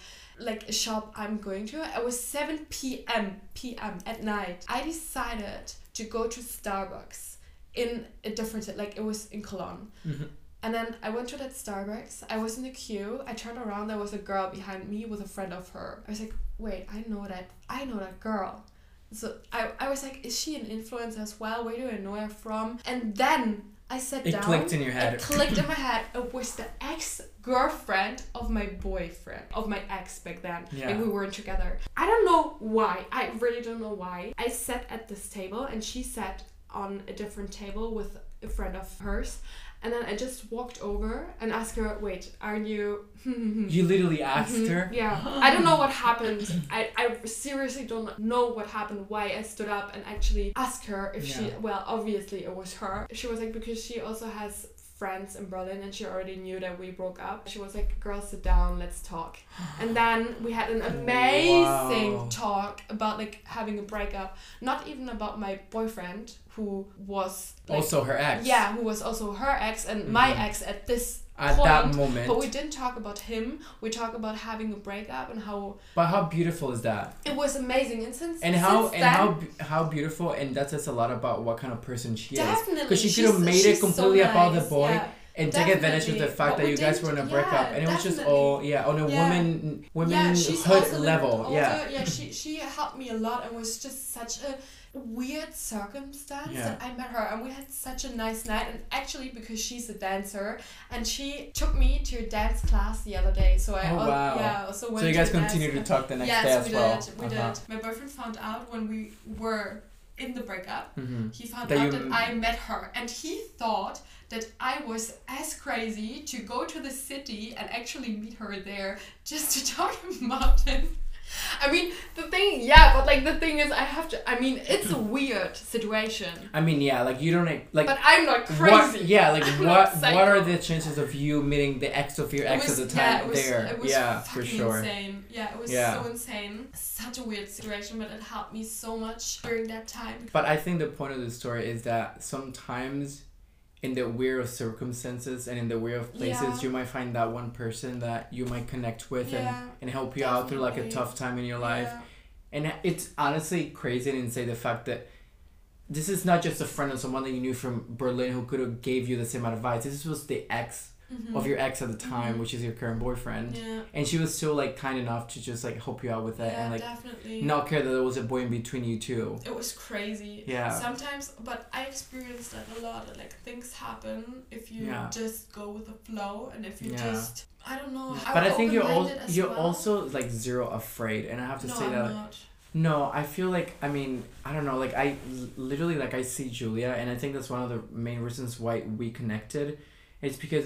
like a shop I'm going to. It was 7 p.m. p.m. at night. I decided to go to Starbucks in a different. Like it was in Cologne. Mhm. And then I went to that Starbucks. I was in the queue. I turned around. There was a girl behind me with a friend of her. I was like, wait, I know that. I know that girl. So I, I was like, is she an influencer as well? Where do I know her from? And then I sat It down. clicked in your head. It clicked in my head. It was the ex girlfriend of my boyfriend, of my ex back then. Yeah. Like we weren't together. I don't know why. I really don't know why. I sat at this table and she sat on a different table with a friend of hers. And then I just walked over and asked her, wait, are you. You literally asked Mhm, her. Yeah. I don't know what happened. I, I seriously don't know what happened, why I stood up and actually asked her if she. Well, obviously it was her. She was like, because she also has friends in Berlin and she already knew that we broke up. She was like, girl, sit down, let's talk. And then we had an amazing Wow. talk about like having a breakup. Not even about my boyfriend, who was. Like, also her ex. Yeah, who was also her ex and my Mhm. ex at this At point. that moment. But we didn't talk about him. We talked about having a breakup and how But how beautiful is that? it was amazing. And since And how since and then, how how beautiful and that says a lot about what kind of person she is. definitely Because she could have made it she's so completely about the nice, boy yeah. and take advantage of the fact that you guys were in a breakup yeah, and it was just all yeah on a Yeah. woman yeah, womanhood little level older. yeah yeah. She she helped me a lot and was just such a weird circumstance Yeah. that I met her and we had such a nice night and actually because she's a dancer and she took me to a dance class the other day so I Oh, wow. yeah also went So you to guys dance to talk the next yes, day as we well. did we Uh-huh. did my boyfriend found out when we were in the breakup Mm-hmm. he found That out that m- I met her and he thought that I was as crazy to go to the city and actually meet her there just to talk about him. I mean, the thing, yeah, but like the thing is, I have to. I mean, it's a weird situation, I mean, yeah, like you don't like. but I'm not What, crazy. yeah, like I'm what? What are the chances of you meeting the ex of your ex was- at the yeah, time it was, there? It was yeah, for sure. insane. Yeah, it was Yeah. so insane. Such a weird situation, but it helped me so much during that time. But I think the point of the story is that sometimes in the weird of circumstances and in the weird of places Yeah. you might find that one person that you might connect with Yeah, and, and help you out through like a tough time in your life. Yeah. And it's honestly crazy to say the fact that this is not just a friend or someone that you knew from Berlin who could have gave you the same advice. This was the ex Mhm. of your ex at the time, Mhm. which is your current boyfriend. Yeah. And she was still like kind enough to just like help you out with that yeah, and like definitely. not care that there was a boy in between you two. It was crazy. Yeah. Sometimes, but I experienced that a lot. Like things happen if you Yeah. just go with the flow, and if you just, I don't know. I'm but I think you're also you're well. also like zero afraid, and I have to no, say I'm that not. no, I feel like I mean I don't know like I l- literally like I see Julia, and I think that's one of the main reasons why we connected. It's because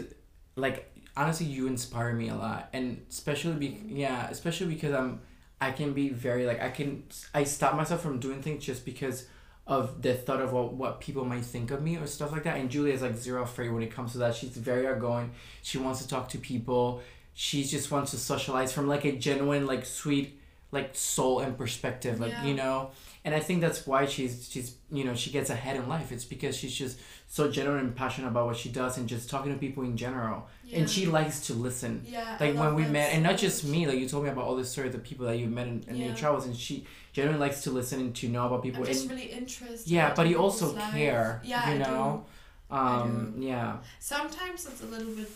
like honestly you inspire me a lot, and especially be yeah especially because I'm I can be very like I can I stop myself from doing things just because of the thought of what, what people might think of me or stuff like that. And Julia is like zero afraid when it comes to that. She's very outgoing. She wants to talk to people. She just wants to socialize from like a genuine, like sweet, like soul and perspective, like Yeah. you know. And I think that's why she's she's you know she gets ahead in life. It's because she's just so genuine and passionate about what she does and just talking to people in general. Yeah. And she likes to listen Yeah. Like when we met and not just me like you told me about all the stories of people that you met in, in your travels and she genuinely likes to listen and to know about people I'm just and really interested. yeah but you also life. care Yeah, you I know do. um yeah Sometimes it's a little bit,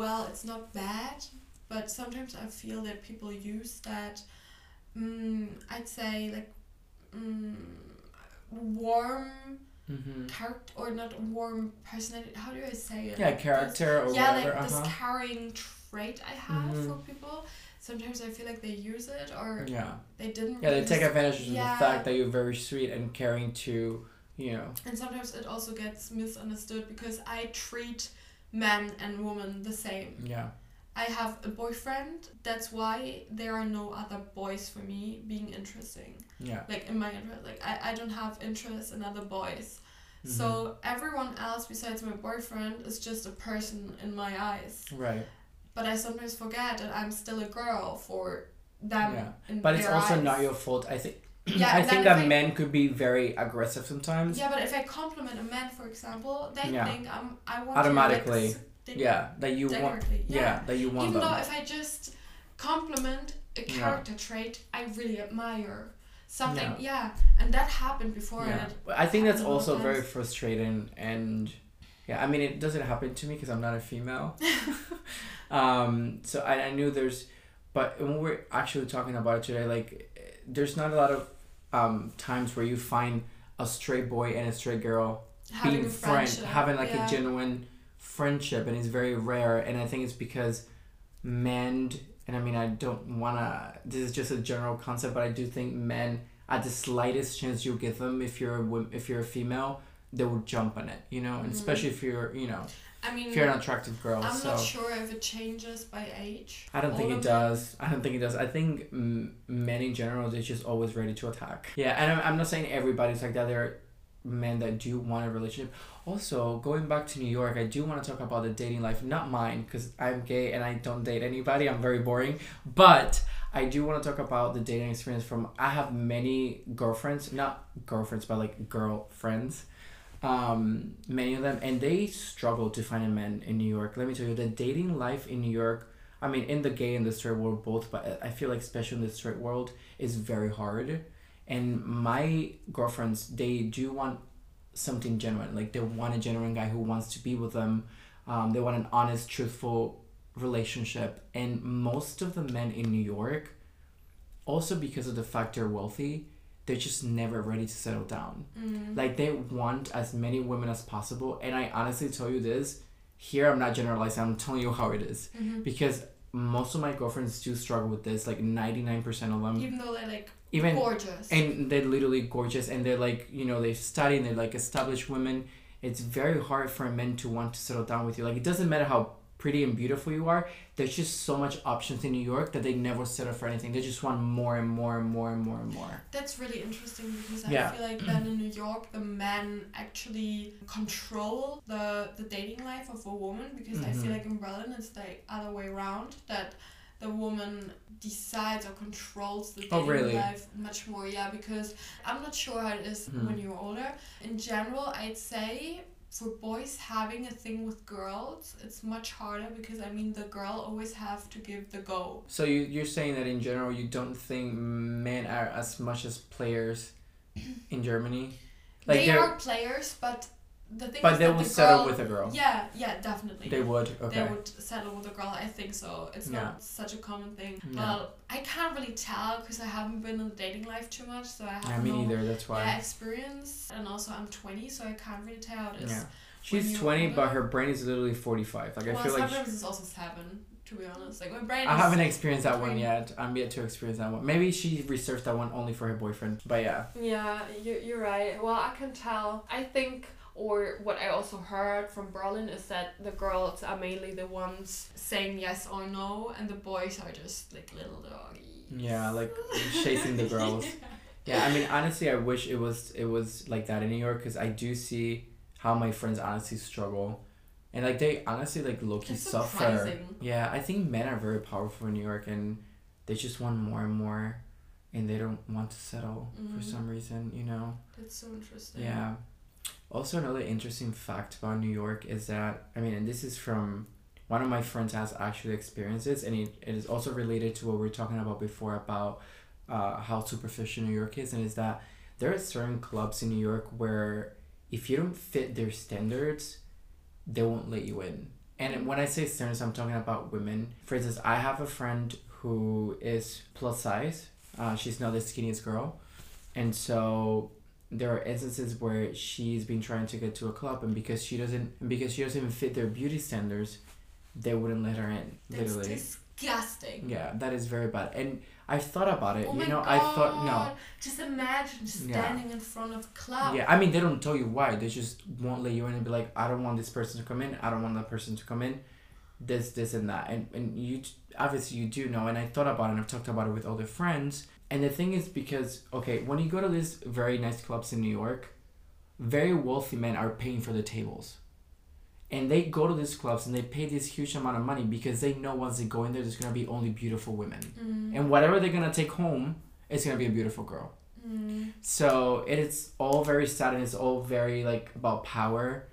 well, it's not bad, but sometimes I feel that people use that, mm, I'd say, like, mm, warm hmm character, or not warm personality, how do I say it? yeah Like this- character or yeah, whatever like this uh-huh. carrying trait I have Mhm. for people. Sometimes I feel like they use it or yeah they didn't. yeah they take advantage of Yeah. the fact that you're very sweet and caring to you know And sometimes it also gets misunderstood because I treat men and women the same. yeah I have a boyfriend. That's why there are no other boys for me being interesting. Yeah Like in my interest, like I, I don't have interest in other boys. Mhm. So everyone else besides my boyfriend is just a person in my eyes. right But I sometimes forget that I'm still a girl for them. Yeah. But it's also eyes. not your fault i think Yeah, i think that I- men could be very aggressive sometimes Yeah, but if I compliment a man, for example, they Yeah. think I'm I want Automatically. To, like, yeah that you want directly, yeah. that you want Even them though if I just compliment a Yeah. character trait I really admire, something, Yeah. yeah, and that happened before. Yeah, I think that's also very frustrating, and yeah, I mean, it doesn't happen to me because I'm not a female. um, so I, I knew there's, but when we're actually talking about it today, like, there's not a lot of um, times where you find a straight boy and a straight girl having being a friend, having like yeah. a genuine friendship, and it's very rare. And I think it's because men, and I mean, I don't wanna. This is just a general concept, but I do think men, at the slightest chance you give them, if you're a if you're a female, they will jump on it. You know, and Mhm. especially if you're you know I mean, if you're an attractive girl. I'm so not sure if it changes by age. I don't think it does. I don't think it does. I think men in general, they're just always ready to attack. Yeah, and I'm, I'm not saying everybody's like that. There are men that do want a relationship. Also, going back to New York, I do want to talk about the dating life. Not mine, because I'm gay and I don't date anybody. I'm very boring. But I do want to talk about the dating experience from. I have many girlfriends, not girlfriends, but like girlfriends. Um, many of them, and they struggle to find a man in New York. Let me tell you, the dating life in New York I mean, in the gay and the straight world both, but I feel like especially in the straight world is very hard. And my girlfriends, they do want something genuine. Like they want a genuine guy who wants to be with them. Um, they want an honest, truthful relationship. And most of the men in New York, also because of the fact they're wealthy, they're just never ready to settle down. Mm. Like they want as many women as possible. And I honestly tell you this, here I'm not generalizing, I'm telling you how it is. Mhm. Because most of my girlfriends do struggle with this, like 99% of them. Even though they're like Even gorgeous. and they're literally gorgeous and they're like, you know, they've studied and they're like established women. It's very hard for men to want to settle down with you. Like it doesn't matter how pretty and beautiful you are, there's just so much options in New York that they never settle for anything. They just want more and more and more and more and more. That's really interesting because Yeah. I feel like then in New York the men actually control the the dating life of a woman because I feel Mhm. like in Berlin it's the other way around that the woman decides or controls the dating Oh, really? life much more. Yeah, because I'm not sure how it is Mhm. when you're older. In general, I'd say for boys having a thing with girls, it's much harder because I mean the girl always have to give the go. So you, you're saying that in general you don't think men are as much as players in Germany? Like they are players, but the thing but is they that will the settle girl, with a girl. Yeah, yeah, definitely. They would, okay. They would settle with a girl. I think so. It's Yeah. not such a common thing. Yeah. But I can't really tell because I haven't been in the dating life too much, so I have yeah, me no neither, that's why. yeah, experience. And also, I'm 20, so I can't really tell how it is. Yeah. She's you're 20, but her brain is literally 45. Like, I well, feel like. sometimes it's also seven. To be honest, like my brain. I is- haven't experienced that one yet. I'm yet to experience that one. Maybe she reserved that one only for her boyfriend. But yeah. Yeah, you you're right. Well, I can tell. I think, or what I also heard from Berlin is that the girls are mainly the ones saying yes or no, and the boys are just like little doggies. Yeah, like chasing the girls. Yeah, I mean, honestly, I wish it was it was like that in New York because I do see how my friends honestly struggle, and like they honestly like low key suffer. Yeah, I think men are very powerful in New York, and they just want more and more, and they don't want to settle for Mhm. some reason. You know. That's so interesting. Yeah. Also, another interesting fact about New York is that I mean, and this is from one of my friends has actually experienced this, and it, it is also related to what we were talking about before about uh, how superficial New York is, and is that there are certain clubs in New York where if you don't fit their standards, they won't let you in. And when I say standards, I'm talking about women. For instance, I have a friend who is plus size. Uh, she's not the skinniest girl, and so there are instances where she's been trying to get to a club, and because she doesn't, because she doesn't even fit their beauty standards, they wouldn't let her in. That's literally. disgusting. Yeah, that is very bad. And I thought about it. Oh you my know, god. I thought no. Just imagine Yeah. standing in front of a club. Yeah, I mean they don't tell you why. They just won't let you in and be like, I don't want this person to come in. I don't want that person to come in. This, this, and that, and and you obviously you do know. And I thought about it. and I've talked about it with other friends. And the thing is because okay, when you go to these very nice clubs in New York, very wealthy men are paying for the tables. And they go to these clubs and they pay this huge amount of money because they know once they go in there, there's gonna be only beautiful women. Mm. And whatever they're gonna take home, it's gonna be a beautiful girl. Mm. So it is all very sad and it's all very like about power.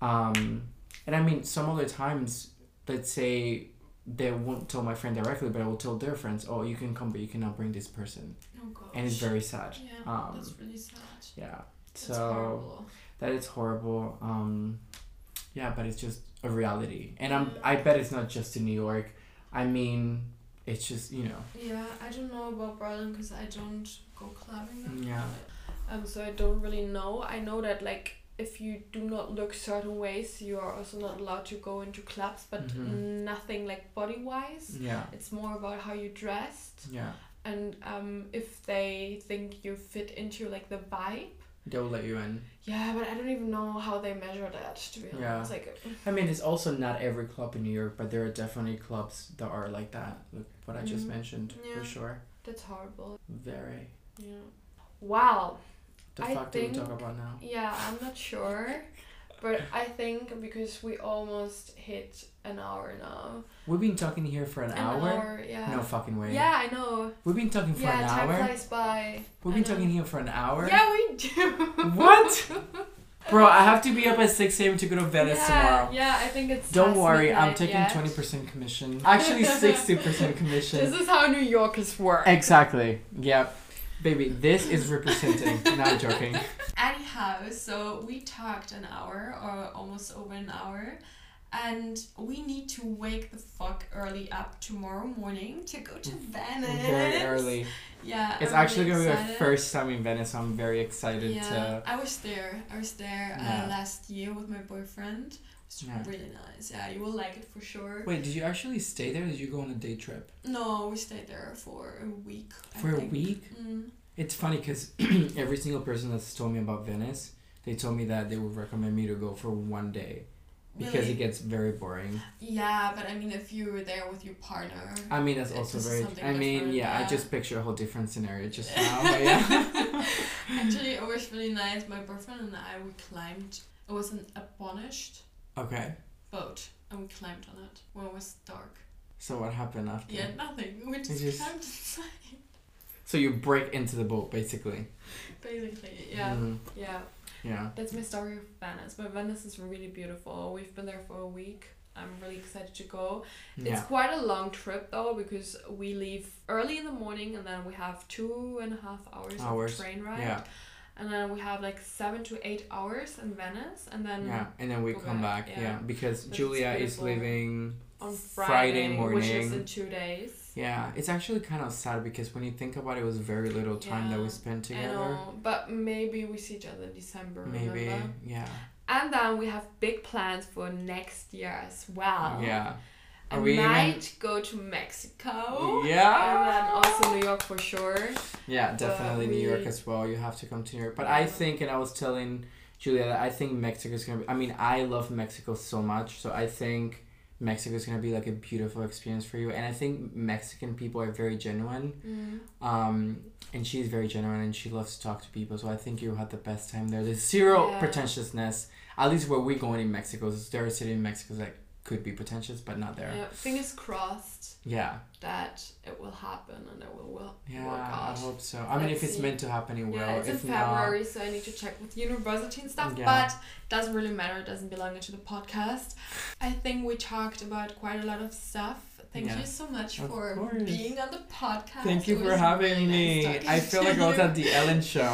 Um, and I mean, some other times, let's say they won't tell my friend directly, but I will tell their friends, oh, you can come, but you cannot bring this person. Oh god. And it's very sad. Yeah, um, that's really sad. Yeah. That's So horrible. that is horrible. Um, yeah, but it's just a reality. And I'm, I bet it's not just in New York. I mean, it's just, you know, Yeah, I don't know about Berlin because I don't go clubbing. Yeah. Um, so I don't really know. I know that like if you do not look certain ways, you are also not allowed to go into clubs. But Mhm. nothing like body wise. yeah, It's more about how you dressed yeah. and um, if they think you fit into like the vibe. They will let you in. Yeah, but I don't even know how they measure that. To be Yeah. honest, like I mean, it's also not every club in New York, but there are definitely clubs that are like that. Like what I just Mhm. mentioned, Yeah. for sure. that's horrible. Very. Yeah. Wow. The I do we talk think- about now? Yeah, I'm not sure. But I think because we almost hit an hour now. We've been talking here for an, An hour? hour, yeah. No fucking way. Yeah, I know. We've been talking for yeah, an time hour. flies by. We've I been talking here for an hour. Yeah, we do. What? Bro, I have to be up at six a.m. to go to Venice yeah, tomorrow. Yeah, I think it's. Don't worry, I'm taking yet. twenty percent commission. Actually, sixty percent commission. This is how New Yorkers work. Exactly. Yep. Baby, this is representing. Not joking. Anyhow, so we talked an hour or almost over an hour. and we need to wake the fuck early up tomorrow morning to go to Venice. Very early. Yeah. It's I'm actually really gonna be my first time in Venice, so I'm very excited Yeah, to. I was there. I was there Yeah. uh, last year with my boyfriend. It's Yeah. really nice. Yeah, you will like it for sure. Wait, did you actually stay there? Or did you go on a day trip No, we stayed there for a week. I for a think. week? Mm. It's funny because every single person that's told me about Venice, they told me that they would recommend me to go for one day because Really? it gets very boring. Yeah, but I mean, if you were there with your partner. I mean, that's also very. I mean, different, yeah, I just picture a whole different scenario just now. Yeah. Actually, it was really nice. My boyfriend and I, we climbed. It was an abonished okay. boat, and we climbed on it when it was dark. So what happened after? Yeah, nothing. We just, just- climbed inside. So you break into the boat basically. Basically, yeah, Mhm. yeah. Yeah. That's my story of Venice. But Venice is really beautiful. We've been there for a week. I'm really excited to go. It's Yeah. quite a long trip though because we leave early in the morning and then we have two and a half hours, Hours, of train ride. Yeah. And then we have like seven to eight hours in Venice and then Yeah. And then we come back, back. yeah. Yeah. Because But Julia is leaving. on Friday Friday, which is in two days. Yeah. It's actually kind of sad because when you think about it, it was very little time that we Yeah, spent I together. know, but maybe we see each other in December. Maybe. remember? Yeah. And then we have big plans for next year as well. Yeah. I Are we might go to Mexico. Yeah. And then also New York for sure. Yeah, definitely New York as well. You have to come to New York. But Yeah. I think, and I was telling Julia that I think Mexico is gonna be. I mean, I love Mexico so much, so I think Mexico is gonna be like a beautiful experience for you. And I think Mexican people are very genuine. Mm. Um, and she's very genuine and she loves to talk to people. So I think you'll have the best time there. There's zero Yeah. pretentiousness. At least where we're going in Mexico, there are cities in Mexico that could be pretentious, but not there. Yeah, fingers crossed Yeah. that it will happen and it will, will Yeah, work I hope so. I mean, Let's if it's see. meant to happen, it will. Yeah, it's in if not, February, so I need to check with university and stuff. Yeah. But doesn't really matter. It doesn't belong into the podcast. I think we talked about quite a lot of stuff. Thank Yeah. you so much Of for course. being on the podcast. Thank you for having really me. nice I feel like I was at the Ellen show.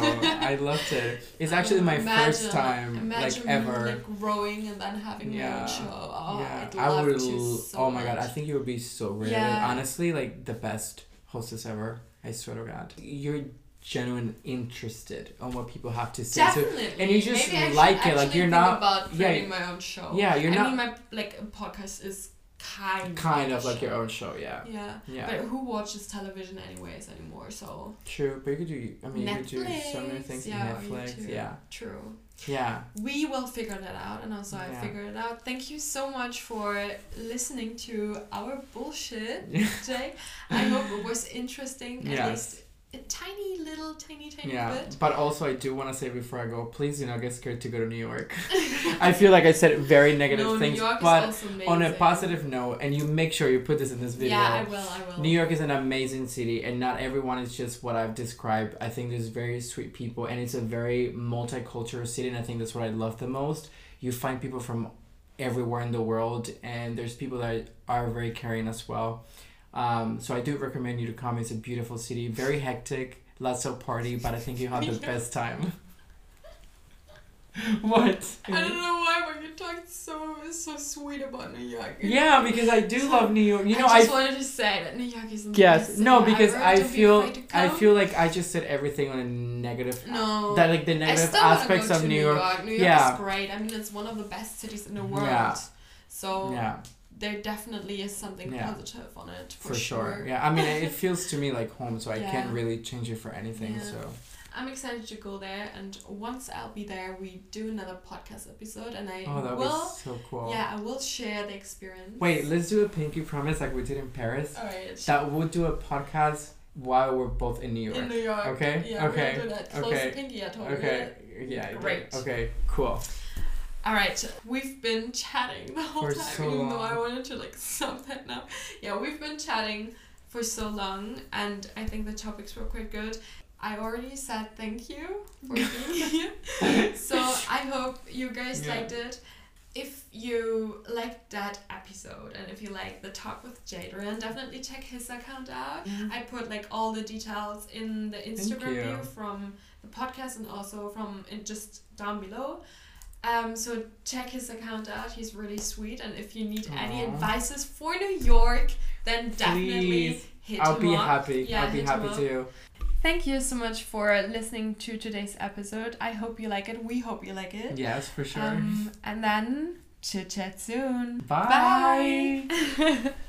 I loved it. It's actually my first Imagine- time, imagine like ever. Like growing and then having your Yeah. own show. Oh, yeah, I'd I would. so oh my god, I think you would be so great. Yeah. Honestly, like the best hostess ever. I swear to God, you're genuine interested on what people have to say. So and you just Maybe I like it, like, you're not- about yeah, creating my own show. yeah, you're I not mean, my like podcast is kind kind of of like show. your own show. Yeah, Yeah. yeah. But who watches television anyways anymore? So True, but you could do. I mean, you could do so many things. yeah, Netflix. Yeah, true. yeah. We will figure that out, and also I Yeah. figured it out. Thank you so much for listening to our bullshit today. I hope it was interesting. At Yes. least a tiny little, tiny, tiny Yeah, bit. but also I do want to say before I go, please do not get scared to go to New York. I feel like I said very negative no, things, but on a positive note, and you make sure you put this in this video. Yeah, I will. I will. New York is an amazing city, and not everyone is just what I've described. I think there's very sweet people, and it's a very multicultural city, and I think that's what I love the most. You find people from everywhere in the world, and there's people that are very caring as well. Um, so I do recommend you to come. It's a beautiful city, very hectic, lots of party, but I think you have the best time. what? I don't know why, but you talked so so sweet about New York. Yeah, because I do love New York. You know, I I just wanted to say that New York is Yes, no, because ever. I Don't feel to I feel like I just said everything on a negative. no. That like the I negative aspects of New York. New York Yeah. is great. I mean, it's one of the best cities in the world. Yeah. So Yeah, there definitely is something Yeah. positive on it for, for, sure. sure. Yeah, I mean it feels to me like home, so I Yeah. can't really change it for anything. Yeah. So I'm excited to go there, and once I'll be there, we do another podcast episode, and I oh, that will. be so cool. Yeah, I will share the experience. Wait, let's do a pinky promise like we did in Paris. Alright. That we'll do a podcast while we're both in New York. In New York. Okay, Yeah, okay, we'll do that. Close okay, pinky, I told Okay. Yeah. Great. Okay. Cool. All right, we've been chatting the whole For time, so even though long. I wanted to like stop that now. Yeah, we've been chatting for so long, and I think the topics were quite good. I already said thank you for being here, so I hope you guys Yeah. liked it. If you liked that episode and if you like the talk with Yadrian, definitely check his account out. Mm-hmm. I put like all the details in the Instagram view from the podcast and also from in just down below. Um, so check his account out. He's really sweet. And if you need any advices for New York, then definitely Please. hit I'll him be up. happy. Yeah, I'll be happy to. Thank you so much for listening to today's episode. I hope you like it. We hope you like it. Yes, for sure. Um, and then chit chat soon. Bye. Bye.